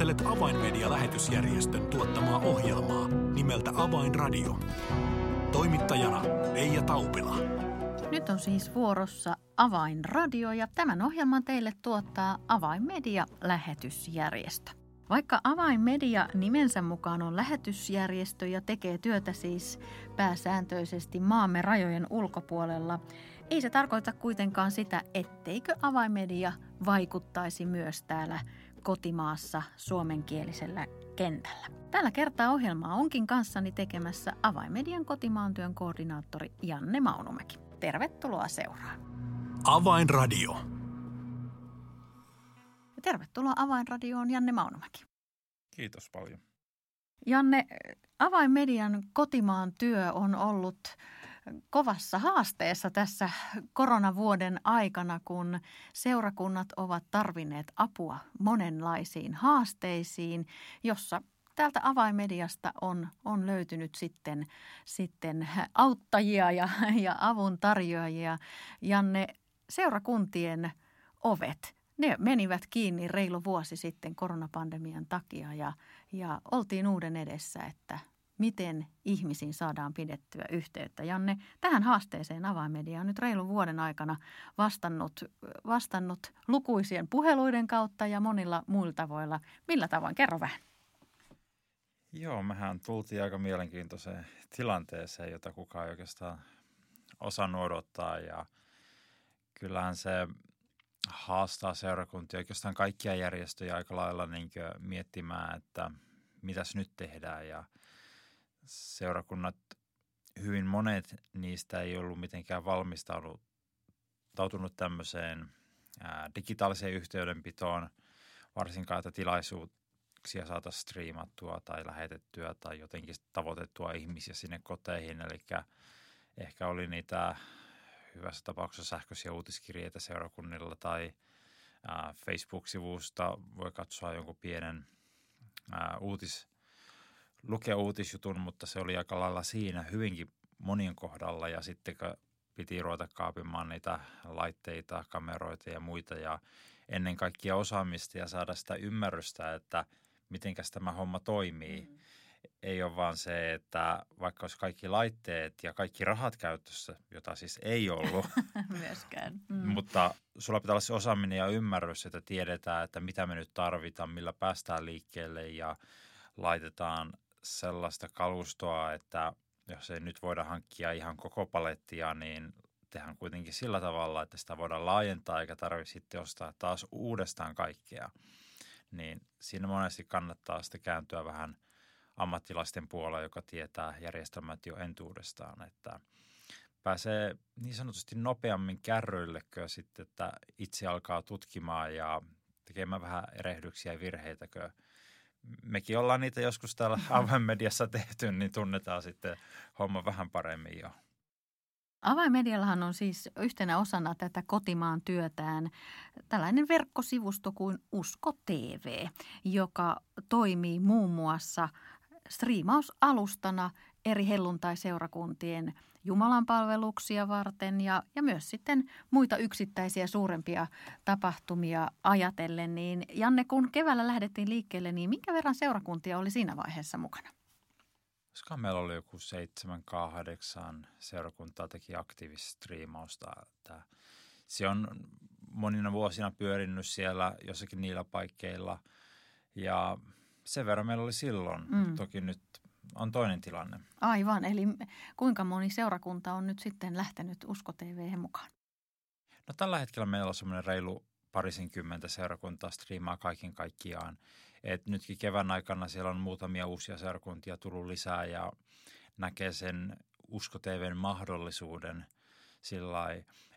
Kuuntelet Avainmedia-lähetysjärjestön tuottamaa ohjelmaa nimeltä Avainradio. Toimittajana Leija Taupila. Nyt on siis vuorossa Avainradio ja tämän ohjelman teille tuottaa Avainmedia-lähetysjärjestö. Vaikka Avainmedia nimensä mukaan on lähetysjärjestö ja tekee työtä siis pääsääntöisesti maamme rajojen ulkopuolella, ei se tarkoita kuitenkaan sitä, etteikö Avainmedia vaikuttaisi myös täällä kotimaassa suomenkielisellä kentällä. Tällä kertaa ohjelmaa onkin kanssani tekemässä Avainmedian kotimaan työn koordinaattori Janne Maunumäki. Tervetuloa seuraan. Avainradio. Ja tervetuloa Avainradioon Janne Maunumäki. Kiitos paljon. Janne, Avainmedian kotimaan työ on ollut kovassa haasteessa tässä koronavuoden aikana, kun seurakunnat ovat tarvinneet apua monenlaisiin haasteisiin, jossa täältä avaimediasta on, on löytynyt sitten, sitten auttajia ja, ja avun tarjoajia. Janne, seurakuntien ovet, ne menivät kiinni reilu vuosi sitten koronapandemian takia ja, ja oltiin uuden edessä, että miten ihmisiin saadaan pidettyä yhteyttä. Janne, tähän haasteeseen avaimedia on nyt reilun vuoden aikana vastannut, vastannut lukuisien puheluiden kautta ja monilla muilla tavoilla. Millä tavoin? Kerro vähän. Joo, mehän tultiin aika mielenkiintoiseen tilanteeseen, jota kukaan ei oikeastaan osannut odottaa ja kyllähän se haastaa seurakuntia, oikeastaan kaikkia järjestöjä aika lailla niin miettimään, että mitäs nyt tehdään ja – seurakunnat, hyvin monet niistä ei ollut mitenkään valmistautunut tämmöiseen ää, digitaaliseen yhteydenpitoon, varsinkaan, että tilaisuuksia saataisiin striimattua tai lähetettyä tai jotenkin tavoitettua ihmisiä sinne koteihin. Eli ehkä oli niitä hyvässä tapauksessa sähköisiä uutiskirjeitä seurakunnilla tai Facebook-sivusta voi katsoa jonkun pienen uutis, lukea uutisjutun, mutta se oli aika lailla siinä hyvinkin monien kohdalla ja sitten piti ruveta kaapimaan niitä laitteita, kameroita ja muita ja ennen kaikkea osaamista ja saada sitä ymmärrystä, että mitenkäs tämä homma toimii. Mm. Ei ole vaan se, että vaikka olisi kaikki laitteet ja kaikki rahat käytössä, jota siis ei ollut. Myöskään. Mm. Mutta sulla pitää olla se osaaminen ja ymmärrys, että tiedetään, että mitä me nyt tarvitaan, millä päästään liikkeelle ja laitetaan sellaista kalustoa, että jos ei nyt voida hankkia ihan koko palettia, niin tehdään kuitenkin sillä tavalla, että sitä voidaan laajentaa eikä tarvitse sitten ostaa taas uudestaan kaikkea. Niin siinä monesti kannattaa sitten kääntyä vähän ammattilaisten puolella, joka tietää järjestelmät jo entuudestaan, että pääsee niin sanotusti nopeammin kärryillekö sitten, että itse alkaa tutkimaan ja tekemään vähän erehdyksiä ja virheitäkö – mekin ollaan niitä joskus täällä avainmediassa tehty, niin tunnetaan sitten homma vähän paremmin jo. Avainmediallahan on siis yhtenä osana tätä kotimaan työtään tällainen verkkosivusto kuin Usko TV, joka toimii muun muassa striimausalustana eri helluntai-seurakuntien Jumalan palveluksia varten ja, ja myös sitten muita yksittäisiä suurempia tapahtumia ajatellen. Niin Janne, kun keväällä lähdettiin liikkeelle, niin minkä verran seurakuntia oli siinä vaiheessa mukana? Koska meillä oli joku seitsemän, kahdeksan seurakuntaa teki aktiivista striimausta. Että se on monina vuosina pyörinyt siellä jossakin niillä paikkeilla ja sen verran meillä oli silloin. Mm. Toki nyt on toinen tilanne. Aivan, eli kuinka moni seurakunta on nyt sitten lähtenyt Usko TV mukaan? No tällä hetkellä meillä on semmoinen reilu parisenkymmentä seurakuntaa striimaa kaiken kaikkiaan. Et nytkin kevään aikana siellä on muutamia uusia seurakuntia tullut lisää ja näkee sen Usko TVn mahdollisuuden sillä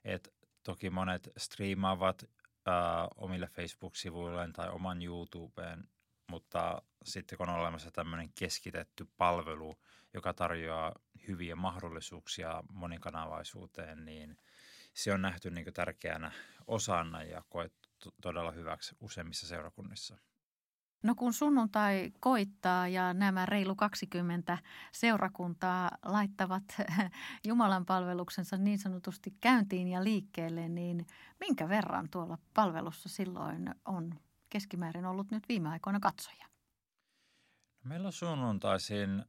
että toki monet striimaavat äh, omille Facebook-sivuilleen tai oman YouTubeen mutta sitten kun on olemassa tämmöinen keskitetty palvelu, joka tarjoaa hyviä mahdollisuuksia monikanavaisuuteen, niin se on nähty niin tärkeänä osana ja koettu todella hyväksi useimmissa seurakunnissa. No kun sunnuntai koittaa ja nämä reilu 20 seurakuntaa laittavat Jumalan palveluksensa niin sanotusti käyntiin ja liikkeelle, niin minkä verran tuolla palvelussa silloin on keskimäärin ollut nyt viime aikoina katsoja? Meillä on sunnuntaisin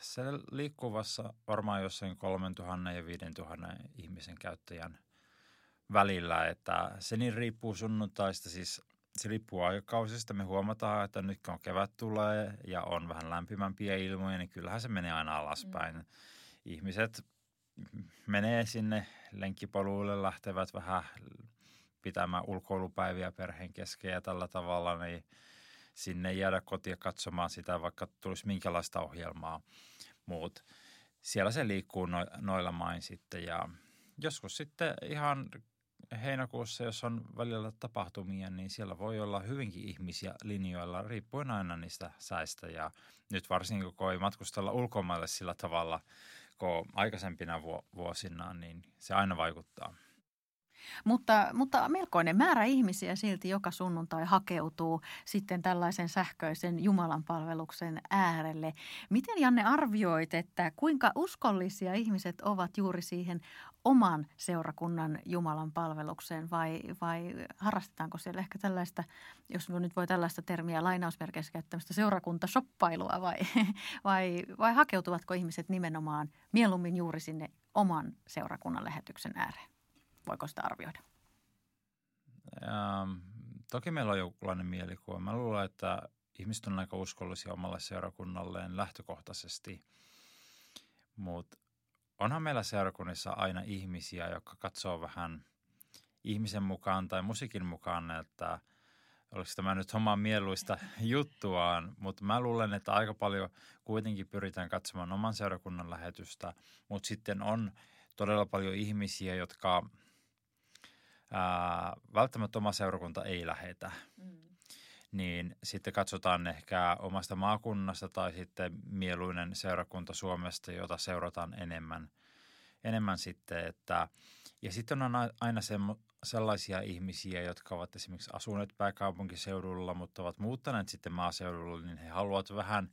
se liikkuvassa varmaan jossain 3000 ja 5000 ihmisen käyttäjän välillä, että se niin riippuu sunnuntaista, siis se riippuu aikakausista. Me huomataan, että nyt kun kevät tulee ja on vähän lämpimämpiä ilmoja, niin kyllähän se menee aina alaspäin. Mm. Ihmiset menee sinne lenkkipoluille, lähtevät vähän pitämään ulkoilupäiviä perheen kesken ja tällä tavalla, niin sinne ei jäädä kotia katsomaan sitä, vaikka tulisi minkälaista ohjelmaa. Muut. Siellä se liikkuu no, noilla main sitten ja joskus sitten ihan heinäkuussa, jos on välillä tapahtumia, niin siellä voi olla hyvinkin ihmisiä linjoilla, riippuen aina niistä säistä. Ja nyt varsinkin, kun ei matkustella ulkomaille sillä tavalla kuin aikaisempina vuosina, niin se aina vaikuttaa. Mutta, mutta melkoinen määrä ihmisiä silti joka sunnuntai hakeutuu sitten tällaisen sähköisen Jumalan palveluksen äärelle. Miten Janne arvioit, että kuinka uskollisia ihmiset ovat juuri siihen oman seurakunnan Jumalan palvelukseen vai, vai harrastetaanko siellä ehkä tällaista, jos nyt voi tällaista termiä lainausmerkeissä käyttämistä seurakuntasoppailua vai, vai, vai hakeutuvatko ihmiset nimenomaan mieluummin juuri sinne oman seurakunnan lähetyksen ääreen? Voiko sitä arvioida? Ähm, toki meillä on jonkinlainen mielikuva. Mä luulen, että ihmiset on aika uskollisia omalle seurakunnalleen lähtökohtaisesti, mutta onhan meillä seurakunnissa aina ihmisiä, jotka katsoo vähän ihmisen mukaan tai musiikin mukaan, että oliko tämä nyt homma mieluista juttuaan, mutta mä luulen, että aika paljon kuitenkin pyritään katsomaan oman seurakunnan lähetystä, mutta sitten on todella paljon ihmisiä, jotka – ää, välttämättä oma seurakunta ei lähetä. Mm. Niin sitten katsotaan ehkä omasta maakunnasta tai sitten mieluinen seurakunta Suomesta, jota seurataan enemmän, enemmän sitten. Että, ja sitten on aina se, sellaisia ihmisiä, jotka ovat esimerkiksi asuneet pääkaupunkiseudulla, mutta ovat muuttaneet sitten maaseudulla, niin he haluavat vähän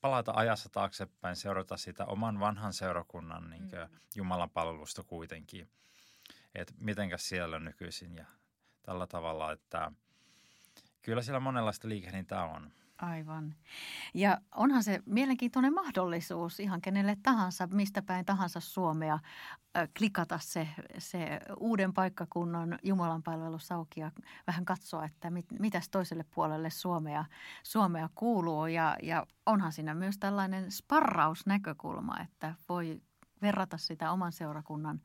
palata ajassa taaksepäin, seurata sitä oman vanhan seurakunnan niin mm. Jumalan palvelusta kuitenkin – että mitenkäs siellä on nykyisin ja tällä tavalla, että kyllä siellä monenlaista liikehdintää on. Aivan. Ja onhan se mielenkiintoinen mahdollisuus ihan kenelle tahansa, mistä päin tahansa Suomea, klikata se, se uuden paikkakunnan Jumalan auki ja vähän katsoa, että mit, mitäs toiselle puolelle Suomea, Suomea kuuluu. Ja, ja onhan siinä myös tällainen sparrausnäkökulma, että voi verrata sitä oman seurakunnan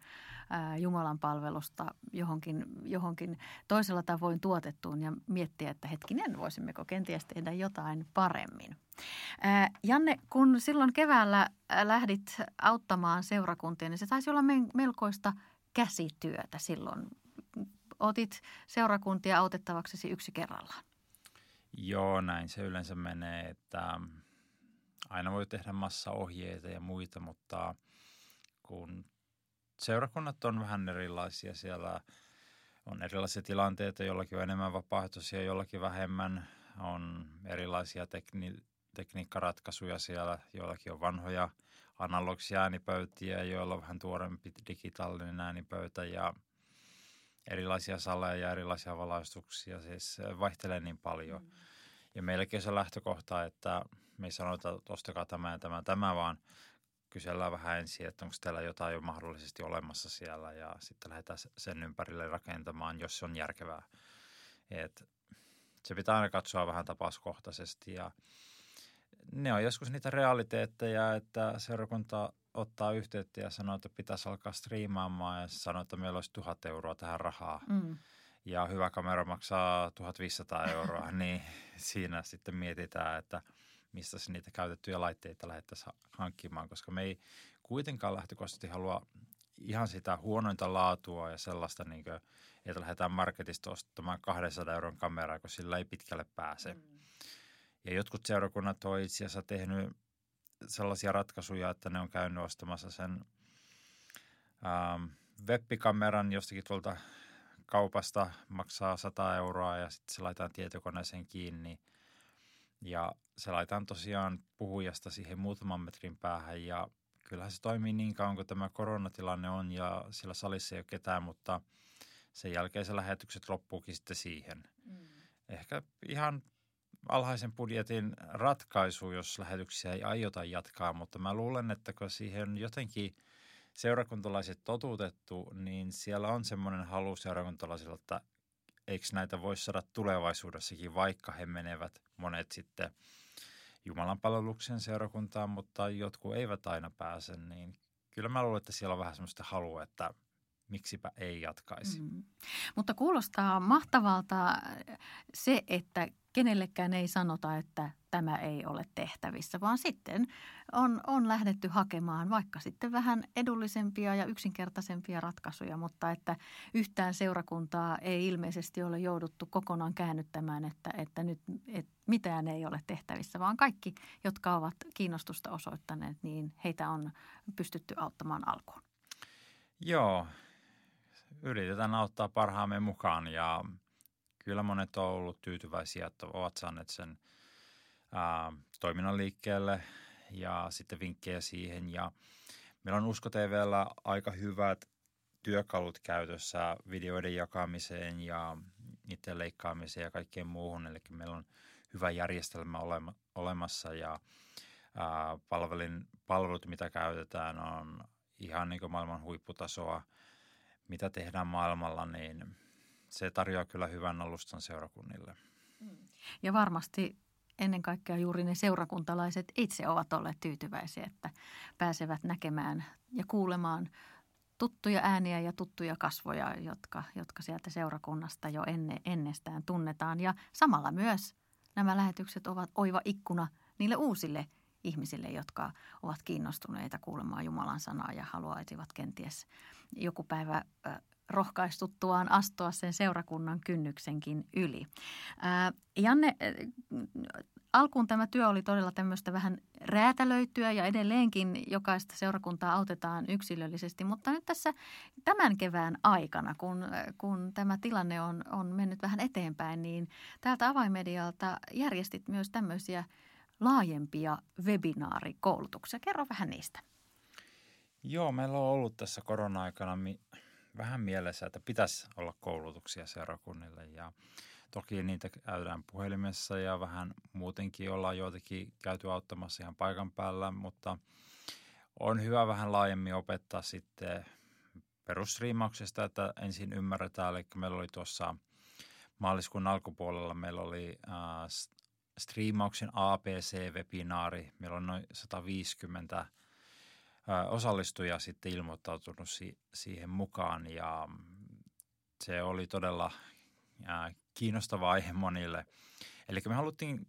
Jumalan palvelusta johonkin, johonkin toisella tavoin tuotettuun ja miettiä, että hetkinen, voisimmeko kenties tehdä jotain paremmin. Janne, kun silloin keväällä lähdit auttamaan seurakuntia, niin se taisi olla melkoista käsityötä silloin. Otit seurakuntia autettavaksesi yksi kerrallaan. Joo, näin se yleensä menee, että aina voi tehdä massa ohjeita ja muita, mutta kun seurakunnat on vähän erilaisia. Siellä on erilaisia tilanteita, jollakin on enemmän vapaaehtoisia, jollakin vähemmän. On erilaisia tekni- tekniikkaratkaisuja siellä, joillakin on vanhoja analogisia äänipöytiä, joilla on vähän tuorempi digitaalinen äänipöytä ja erilaisia saleja ja erilaisia valaistuksia. Siis vaihtelee niin paljon. Mm. Ja meilläkin se lähtökohta, että me ei sanota, että ostakaa tämä ja tämä, tämä, vaan kysellään vähän ensin, että onko teillä jotain jo mahdollisesti olemassa siellä ja sitten lähdetään sen ympärille rakentamaan, jos se on järkevää. Et se pitää aina katsoa vähän tapauskohtaisesti ja ne on joskus niitä realiteetteja, että seurakunta ottaa yhteyttä ja sanoo, että pitäisi alkaa striimaamaan ja sanoo, että meillä olisi tuhat euroa tähän rahaa. Mm. Ja hyvä kamera maksaa 1500 euroa, niin siinä sitten mietitään, että – mistä se niitä käytettyjä laitteita lähdettäisiin hankkimaan, koska me ei kuitenkaan lähtökohtaisesti halua ihan sitä huonointa laatua ja sellaista, niin kuin, että lähdetään marketista ostamaan 200 euron kameraa, kun sillä ei pitkälle pääse. Mm. Ja jotkut seurakunnat on itse asiassa tehnyt sellaisia ratkaisuja, että ne on käynyt ostamassa sen ähm, webbikameran jostakin tuolta kaupasta, maksaa 100 euroa ja sitten se laitetaan tietokoneeseen kiinni – ja se laitetaan tosiaan puhujasta siihen muutaman metrin päähän ja kyllähän se toimii niin kauan kuin tämä koronatilanne on ja sillä salissa ei ole ketään, mutta sen jälkeen se lähetykset loppuukin sitten siihen. Mm. ehkä ihan alhaisen budjetin ratkaisu, jos lähetyksiä ei aiota jatkaa, mutta mä luulen, että kun siihen jotenkin seurakuntalaiset totuutettu, niin siellä on semmoinen halu seurakuntalaisilla, että eikö näitä voisi saada tulevaisuudessakin, vaikka he menevät monet sitten Jumalan palveluksen seurakuntaan, mutta jotkut eivät aina pääse, niin kyllä mä luulen, että siellä on vähän semmoista halua, että miksipä ei jatkaisi. Mm. Mutta kuulostaa mahtavalta se, että kenellekään ei sanota, että tämä ei ole tehtävissä, vaan sitten on, on lähdetty hakemaan vaikka sitten vähän edullisempia ja yksinkertaisempia ratkaisuja, mutta että yhtään seurakuntaa ei ilmeisesti ole jouduttu kokonaan käännyttämään, että, että nyt että mitään ei ole tehtävissä, vaan kaikki, jotka ovat kiinnostusta osoittaneet, niin heitä on pystytty auttamaan alkuun. Joo, yritetään auttaa parhaamme mukaan ja kyllä monet on ollut tyytyväisiä, että ovat saaneet sen ää, toiminnan liikkeelle ja sitten vinkkejä siihen. Ja meillä on Usko TVllä aika hyvät työkalut käytössä videoiden jakamiseen ja niiden leikkaamiseen ja kaikkeen muuhun. Eli meillä on hyvä järjestelmä olema, olemassa ja ää, palvelin, palvelut, mitä käytetään, on ihan niin kuin maailman huipputasoa. Mitä tehdään maailmalla, niin se tarjoaa kyllä hyvän alustan seurakunnille. Ja varmasti ennen kaikkea juuri ne seurakuntalaiset itse ovat olleet tyytyväisiä, että pääsevät näkemään ja kuulemaan tuttuja ääniä ja tuttuja kasvoja, jotka, jotka sieltä seurakunnasta jo enne, ennestään tunnetaan. Ja samalla myös nämä lähetykset ovat oiva ikkuna niille uusille ihmisille, jotka ovat kiinnostuneita kuulemaan Jumalan sanaa ja haluaisivat kenties joku päivä rohkaistuttuaan astua sen seurakunnan kynnyksenkin yli. Ää, Janne, alkuun tämä työ oli todella tämmöistä vähän räätälöityä ja edelleenkin jokaista seurakuntaa autetaan yksilöllisesti, mutta nyt tässä tämän kevään aikana, kun, kun tämä tilanne on, on mennyt vähän eteenpäin, niin täältä avaimedialta järjestit myös tämmöisiä laajempia webinaarikoulutuksia. Kerro vähän niistä. Joo, meillä on ollut tässä korona-aikana vähän mielessä, että pitäisi olla koulutuksia seurakunnille. Ja toki niitä käydään puhelimessa ja vähän muutenkin ollaan joitakin käyty auttamassa ihan paikan päällä, mutta on hyvä vähän laajemmin opettaa sitten perusstriimauksesta, että ensin ymmärretään, eli meillä oli tuossa maaliskuun alkupuolella meillä oli äh, striimauksen APC-webinaari, meillä on noin 150 osallistuja sitten ilmoittautunut si- siihen mukaan ja se oli todella kiinnostava aihe monille. Eli me haluttiin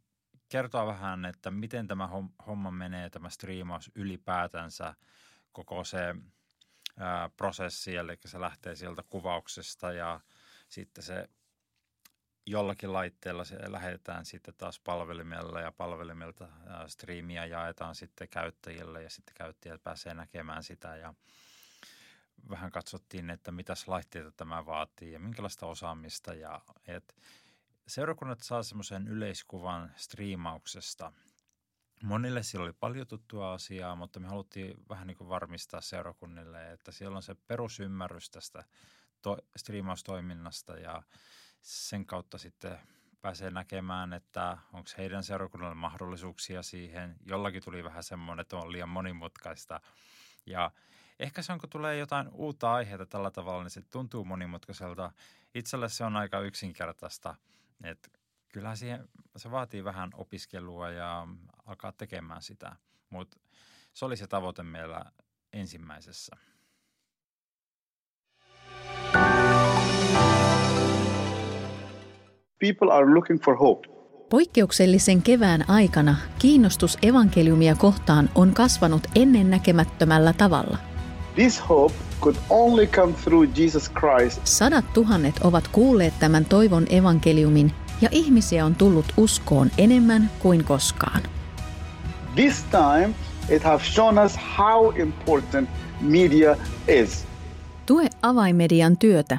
kertoa vähän, että miten tämä homma menee, tämä striimaus ylipäätänsä, koko se ää, prosessi, eli se lähtee sieltä kuvauksesta ja sitten se jollakin laitteella se lähetetään sitten taas palvelimella ja palvelimelta striimiä jaetaan sitten käyttäjille ja sitten käyttäjät pääsee näkemään sitä ja vähän katsottiin, että mitäs laitteita tämä vaatii ja minkälaista osaamista ja et seurakunnat saa semmoisen yleiskuvan striimauksesta. Monille siellä oli paljon tuttua asiaa, mutta me haluttiin vähän niin kuin varmistaa seurakunnille, että siellä on se perusymmärrys tästä to- striimaustoiminnasta ja sen kautta sitten pääsee näkemään, että onko heidän seurakunnalle mahdollisuuksia siihen. Jollakin tuli vähän semmoinen, että on liian monimutkaista. Ja ehkä se on, kun tulee jotain uutta aiheita tällä tavalla, niin se tuntuu monimutkaiselta. Itselle se on aika yksinkertaista. Että kyllähän siihen, se vaatii vähän opiskelua ja alkaa tekemään sitä. Mutta se oli se tavoite meillä ensimmäisessä. People are looking for hope. Poikkeuksellisen kevään aikana kiinnostus evankeliumia kohtaan on kasvanut ennennäkemättömällä tavalla. This hope could only come through Jesus Christ. Sadat tuhannet ovat kuulleet tämän toivon evankeliumin ja ihmisiä on tullut uskoon enemmän kuin koskaan. This time it has shown us how important media is. Tue avaimedian työtä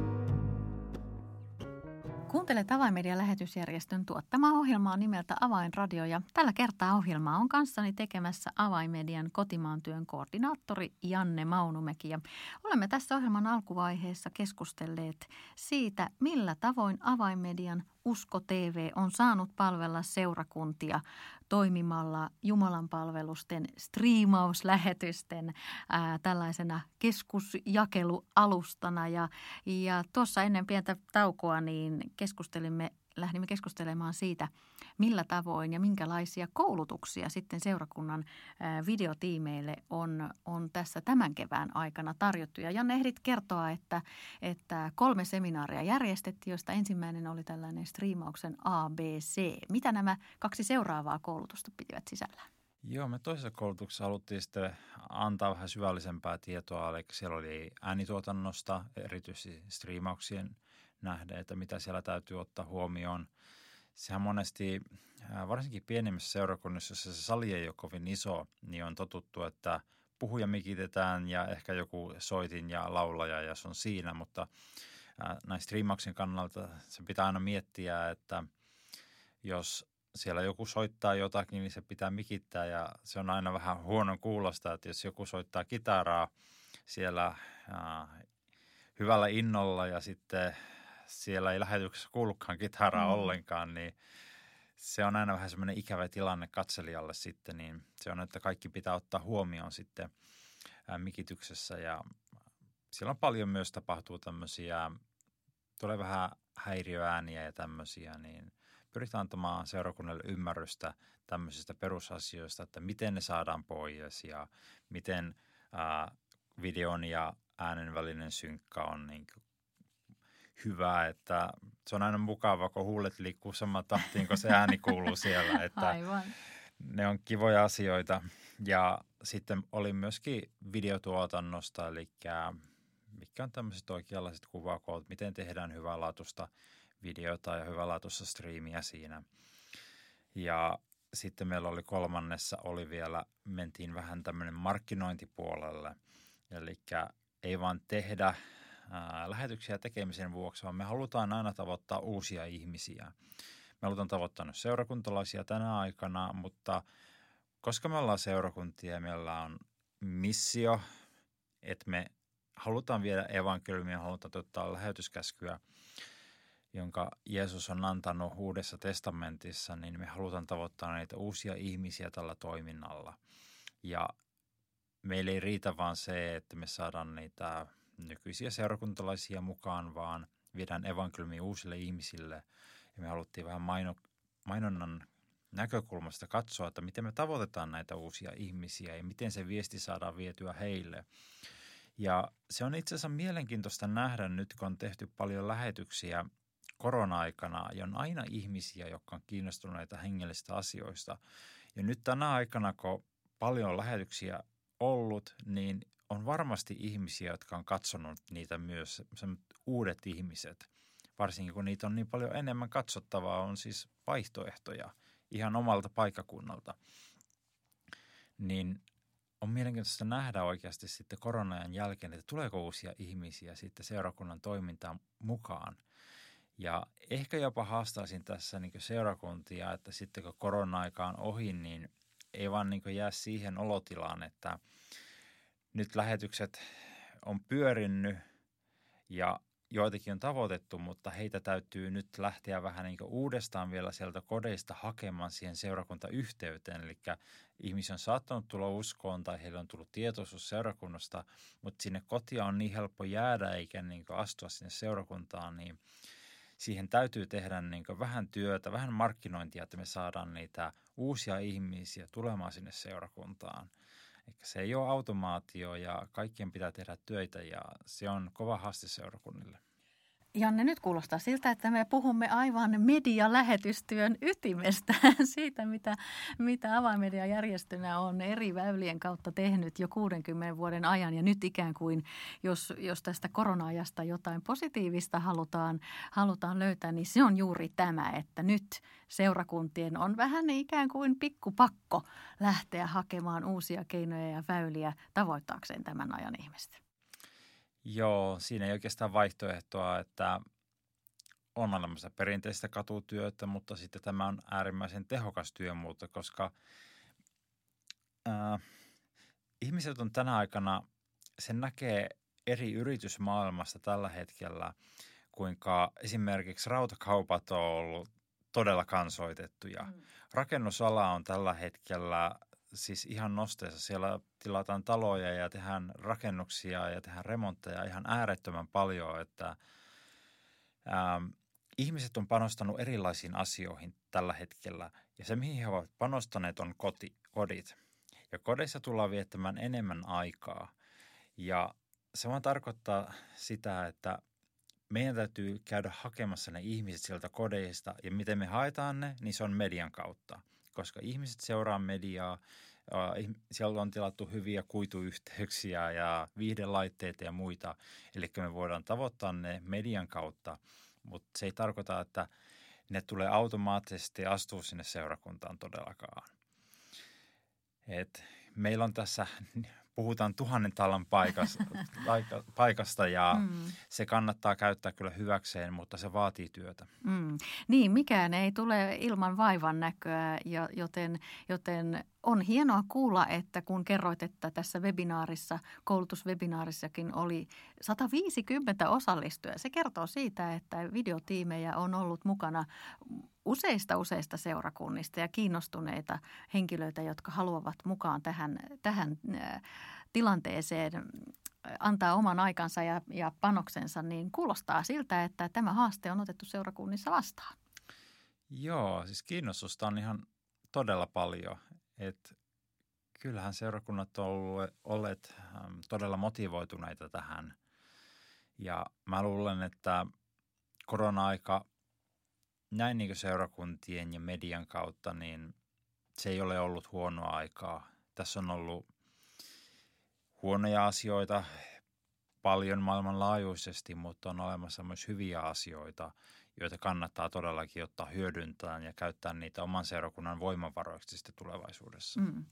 Kuuntelet Avainmedian lähetysjärjestön tuottamaa ohjelmaa nimeltä Avainradio ja tällä kertaa ohjelmaa on kanssani tekemässä Avainmedian kotimaan työn koordinaattori Janne Maunumäki. Ja olemme tässä ohjelman alkuvaiheessa keskustelleet siitä, millä tavoin Avainmedian Usko TV on saanut palvella seurakuntia toimimalla Jumalan palvelusten striimauslähetysten ää, tällaisena keskusjakelualustana. Ja, ja tuossa ennen pientä taukoa niin keskustelimme lähdimme keskustelemaan siitä, millä tavoin ja minkälaisia koulutuksia sitten seurakunnan videotiimeille on, on tässä tämän kevään aikana tarjottu. Ja Janne, ehdit kertoa, että, että kolme seminaaria järjestettiin, joista ensimmäinen oli tällainen striimauksen ABC. Mitä nämä kaksi seuraavaa koulutusta pitivät sisällään? Joo, me toisessa koulutuksessa haluttiin sitten antaa vähän syvällisempää tietoa, eli siellä oli äänituotannosta, erityisesti striimauksien nähdä, että mitä siellä täytyy ottaa huomioon. Sehän monesti, varsinkin pienemmissä seurakunnissa, jossa se sali ei ole kovin iso, niin on totuttu, että puhuja mikitetään ja ehkä joku soitin ja laulaja ja se on siinä, mutta näin striimauksen kannalta se pitää aina miettiä, että jos siellä joku soittaa jotakin, niin se pitää mikittää ja se on aina vähän huonon kuulosta, että jos joku soittaa kitaraa siellä äh, hyvällä innolla ja sitten siellä ei lähetyksessä kuulukaan kitaraa mm. ollenkaan, niin se on aina vähän semmoinen ikävä tilanne katselijalle sitten, niin se on, että kaikki pitää ottaa huomioon sitten mikityksessä ja siellä on paljon myös tapahtuu tämmöisiä, tulee vähän häiriöääniä ja tämmöisiä, niin pyritään antamaan seurakunnalle ymmärrystä tämmöisistä perusasioista, että miten ne saadaan pois ja miten ää, videon ja äänen välinen synkka on niin hyvä, että se on aina mukava, kun huulet liikkuu samaan tahtiin, kun se ääni kuuluu siellä. Että Aivan. Ne on kivoja asioita. Ja sitten oli myöskin videotuotannosta, eli mitkä on tämmöiset oikeanlaiset kuvakoot, miten tehdään hyvänlaatuista videota ja hyvänlaatuista striimiä siinä. Ja sitten meillä oli kolmannessa, oli vielä, mentiin vähän tämmöinen markkinointipuolelle, eli ei vaan tehdä lähetyksiä tekemisen vuoksi, vaan me halutaan aina tavoittaa uusia ihmisiä. Me halutaan tavoittaa nyt seurakuntalaisia tänä aikana, mutta koska me ollaan seurakuntia ja meillä on missio, että me halutaan viedä evankeliumia, halutaan toteuttaa lähetyskäskyä, jonka Jeesus on antanut Uudessa testamentissa, niin me halutaan tavoittaa näitä uusia ihmisiä tällä toiminnalla. Ja meillä ei riitä vaan se, että me saadaan niitä nykyisiä seurakuntalaisia mukaan, vaan viedään evankeliumi uusille ihmisille. Ja me haluttiin vähän maino, mainonnan näkökulmasta katsoa, että miten me tavoitetaan näitä uusia ihmisiä ja miten se viesti saadaan vietyä heille. Ja se on itse asiassa mielenkiintoista nähdä nyt, kun on tehty paljon lähetyksiä korona-aikana ja on aina ihmisiä, jotka on kiinnostuneita hengellisistä asioista. Ja nyt tänä aikana, kun paljon on lähetyksiä ollut, niin on varmasti ihmisiä, jotka on katsonut niitä myös, uudet ihmiset. Varsinkin kun niitä on niin paljon enemmän katsottavaa, on siis vaihtoehtoja ihan omalta paikakunnalta. Niin on mielenkiintoista nähdä oikeasti sitten koronajan jälkeen, että tuleeko uusia ihmisiä sitten seurakunnan toimintaan mukaan. Ja ehkä jopa haastaisin tässä niin seurakuntia, että sitten kun korona-aika on ohi, niin ei vaan niin jää siihen olotilaan, että – nyt lähetykset on pyörinnyt ja joitakin on tavoitettu, mutta heitä täytyy nyt lähteä vähän niin uudestaan vielä sieltä kodeista hakemaan siihen seurakuntayhteyteen. Eli ihmisiä on saattanut tulla uskoon tai heillä on tullut tietoisuus seurakunnasta, mutta sinne kotia on niin helppo jäädä eikä niin astua sinne seurakuntaan, niin siihen täytyy tehdä niin vähän työtä, vähän markkinointia, että me saadaan niitä uusia ihmisiä tulemaan sinne seurakuntaan – Eikä se ei ole automaatio ja kaikkien pitää tehdä töitä ja se on kova haaste seurakunnille. Janne, nyt kuulostaa siltä, että me puhumme aivan medialähetystyön ytimestä, siitä mitä, mitä avainmediajärjestönä on eri väylien kautta tehnyt jo 60 vuoden ajan. Ja nyt ikään kuin, jos, jos tästä korona-ajasta jotain positiivista halutaan, halutaan löytää, niin se on juuri tämä, että nyt seurakuntien on vähän ikään kuin pikkupakko lähteä hakemaan uusia keinoja ja väyliä tavoittaakseen tämän ajan ihmistä. Joo, siinä ei oikeastaan vaihtoehtoa, että on olemassa perinteistä katutyötä, mutta sitten tämä on äärimmäisen tehokas työmuoto, koska äh, ihmiset on tänä aikana, sen näkee eri yritysmaailmasta tällä hetkellä, kuinka esimerkiksi rautakaupat on ollut todella kansoitettuja. Mm. Rakennusala on tällä hetkellä siis ihan nosteessa. Siellä tilataan taloja ja tehdään rakennuksia ja tehdään remontteja ihan äärettömän paljon, että ähm, ihmiset on panostanut erilaisiin asioihin tällä hetkellä. Ja se, mihin he ovat panostaneet, on koti, kodit. Ja kodeissa tullaan viettämään enemmän aikaa. Ja se vaan tarkoittaa sitä, että meidän täytyy käydä hakemassa ne ihmiset sieltä kodeista. Ja miten me haetaan ne, niin se on median kautta. Koska ihmiset seuraa mediaa, siellä on tilattu hyviä kuituyhteyksiä ja viihdelaitteita ja muita. Eli me voidaan tavoittaa ne median kautta, mutta se ei tarkoita, että ne tulee automaattisesti astua sinne seurakuntaan todellakaan. Et meillä on tässä puhutaan tuhannen talan paikasta, paikasta ja mm. se kannattaa käyttää kyllä hyväkseen, mutta se vaatii työtä. Mm. Niin, mikään ei tule ilman vaivan näköä, joten, joten on hienoa kuulla, että kun kerroit, että tässä webinaarissa, koulutuswebinaarissakin oli 150 osallistujaa. Se kertoo siitä, että videotiimejä on ollut mukana useista useista seurakunnista ja kiinnostuneita henkilöitä, jotka haluavat mukaan tähän, tähän tilanteeseen antaa oman aikansa ja, ja panoksensa, niin kuulostaa siltä, että tämä haaste on otettu seurakunnissa vastaan. Joo, siis kiinnostusta on ihan todella paljon. Et kyllähän seurakunnat ovat olleet todella motivoituneita tähän. Ja mä luulen, että korona-aika näin niin seurakuntien ja median kautta, niin se ei ole ollut huonoa aikaa. Tässä on ollut huonoja asioita paljon maailmanlaajuisesti, mutta on olemassa myös hyviä asioita, joita kannattaa todellakin ottaa hyödyntään ja käyttää niitä oman seurakunnan voimavaroiksi sitten tulevaisuudessa. Mm.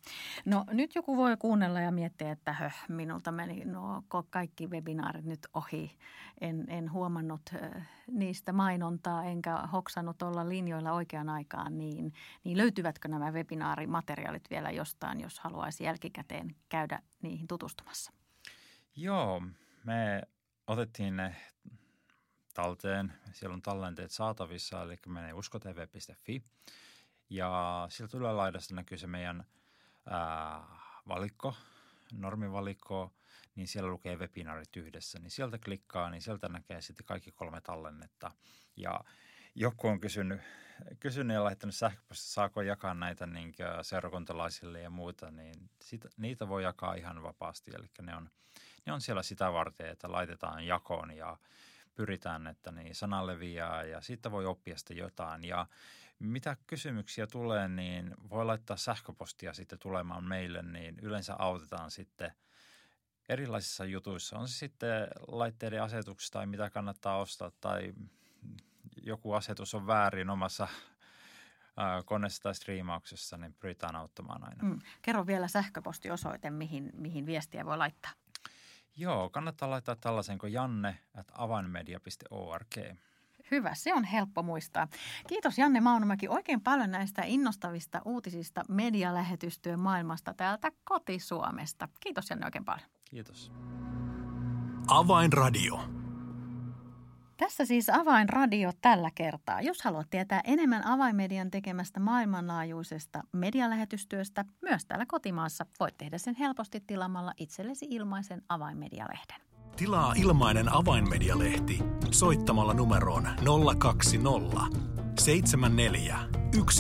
No nyt joku voi kuunnella ja miettiä, että höh, minulta meni no, kaikki webinaarit nyt ohi. En, en huomannut niistä mainontaa enkä hoksannut olla linjoilla oikeaan aikaan, niin, niin löytyvätkö nämä webinaarimateriaalit vielä jostain, jos haluaisi jälkikäteen käydä niihin tutustumassa? Joo, me otettiin ne talteen. Siellä on tallenteet saatavissa, eli menee uskotv.fi. Ja sieltä ylälaidasta näkyy se meidän ää, valikko, normivalikko, niin siellä lukee webinaarit yhdessä. Niin sieltä klikkaa, niin sieltä näkee sitten kaikki kolme tallennetta. Ja joku on kysynyt, kysynyt ja laittanut sähköposti, saako jakaa näitä niin seurakuntalaisille ja muuta, niin sitä, niitä voi jakaa ihan vapaasti. Eli ne on, ne on siellä sitä varten, että laitetaan jakoon ja pyritään, että niin sana leviää ja siitä voi oppia sitten jotain. Ja mitä kysymyksiä tulee, niin voi laittaa sähköpostia sitten tulemaan meille, niin yleensä autetaan sitten erilaisissa jutuissa. On se sitten laitteiden asetuksista tai mitä kannattaa ostaa tai joku asetus on väärin omassa koneessa tai striimauksessa, niin pyritään auttamaan aina. Mm. Kerro vielä sähköpostiosoite, mihin, mihin viestiä voi laittaa. Joo, kannattaa laittaa tällaisen kuin janne at avainmedia.org. Hyvä, se on helppo muistaa. Kiitos Janne Maunomäki oikein paljon näistä innostavista uutisista medialähetystyön maailmasta täältä koti-Suomesta. Kiitos Janne oikein paljon. Kiitos. Avainradio. Tässä siis Avainradio tällä kertaa. Jos haluat tietää enemmän Avainmedian tekemästä maailmanlaajuisesta medialähetystyöstä myös täällä kotimaassa, voit tehdä sen helposti tilamalla itsellesi ilmaisen Avainmedialehden. Tilaa ilmainen Avainmedialehti soittamalla numeroon 020 74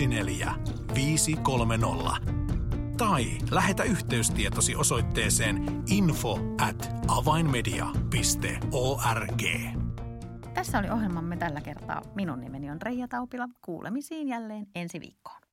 14 530 tai lähetä yhteystietosi osoitteeseen info at avainmedia.org. Tässä oli ohjelmamme tällä kertaa. Minun nimeni on Reija Taupila. Kuulemisiin jälleen ensi viikkoon.